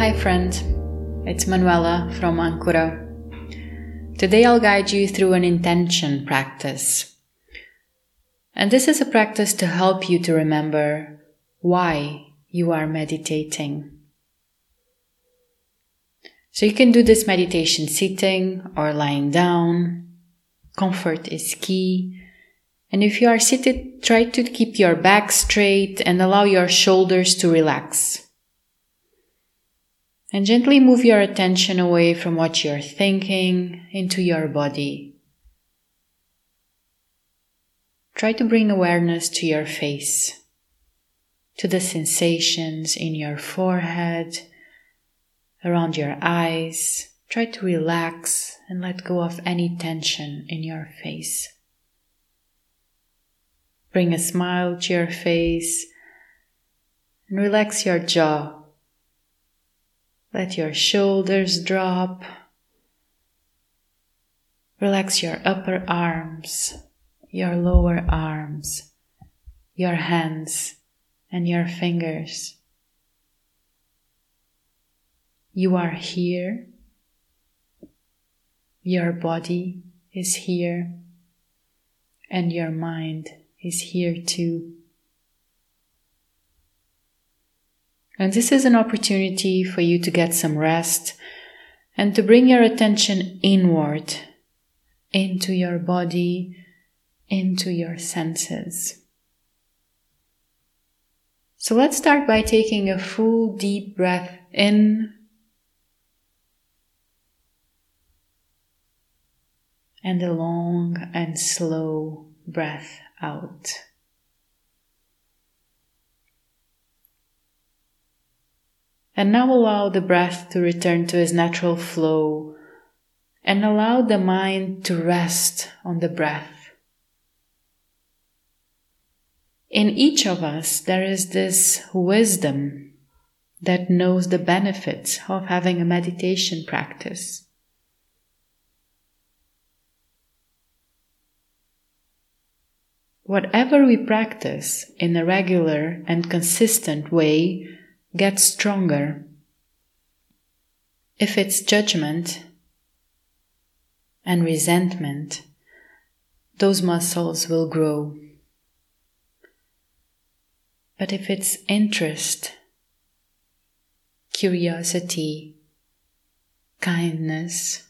Hi, friend. It's Manuela from Ankura. Today I'll guide you through an intention practice. And this is a practice to help you to remember why you are meditating. So you can do this meditation sitting or lying down. Comfort is key. And if you are seated, try to keep your back straight and allow your shoulders to relax. And gently move your attention away from what you're thinking into your body. Try to bring awareness to your face, to the sensations in your forehead, around your eyes. Try to relax and let go of any tension in your face. Bring a smile to your face and relax your jaw let your shoulders drop. Relax your upper arms, your lower arms, your hands, and your fingers. You are here. Your body is here. And your mind is here too. And this is an opportunity for you to get some rest and to bring your attention inward into your body, into your senses. So let's start by taking a full deep breath in and a long and slow breath out. And now allow the breath to return to its natural flow and allow the mind to rest on the breath. In each of us, there is this wisdom that knows the benefits of having a meditation practice. Whatever we practice in a regular and consistent way get stronger. If it's judgment and resentment, those muscles will grow. But if it's interest, curiosity, kindness,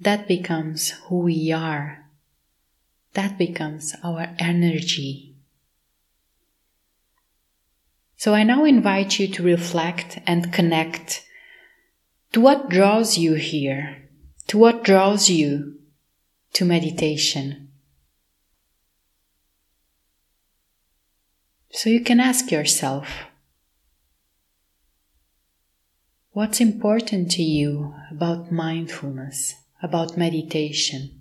that becomes who we are. That becomes our energy. So I now invite you to reflect and connect to what draws you here, to what draws you to meditation. So you can ask yourself, what's important to you about mindfulness, about meditation?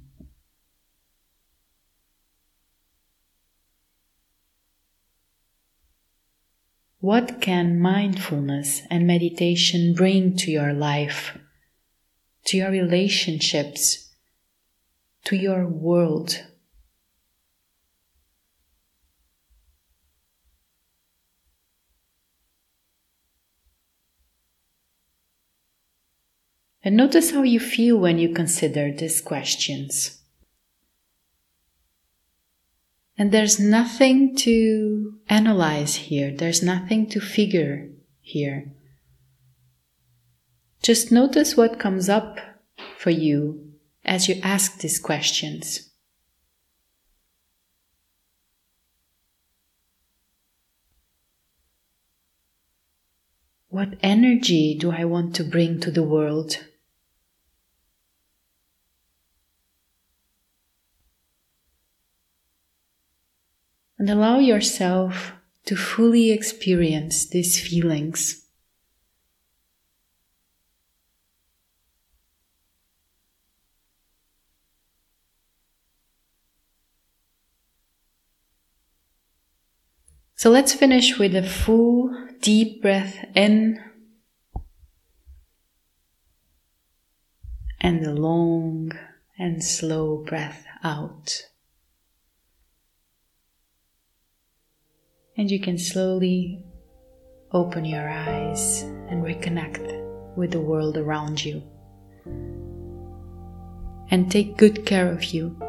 What can mindfulness and meditation bring to your life, to your relationships, to your world? And notice how you feel when you consider these questions. And there's nothing to analyze here, there's nothing to figure here. Just notice what comes up for you as you ask these questions. What energy do I want to bring to the world? And allow yourself to fully experience these feelings. So let's finish with a full deep breath in and a long and slow breath out. And you can slowly open your eyes and reconnect with the world around you. And take good care of you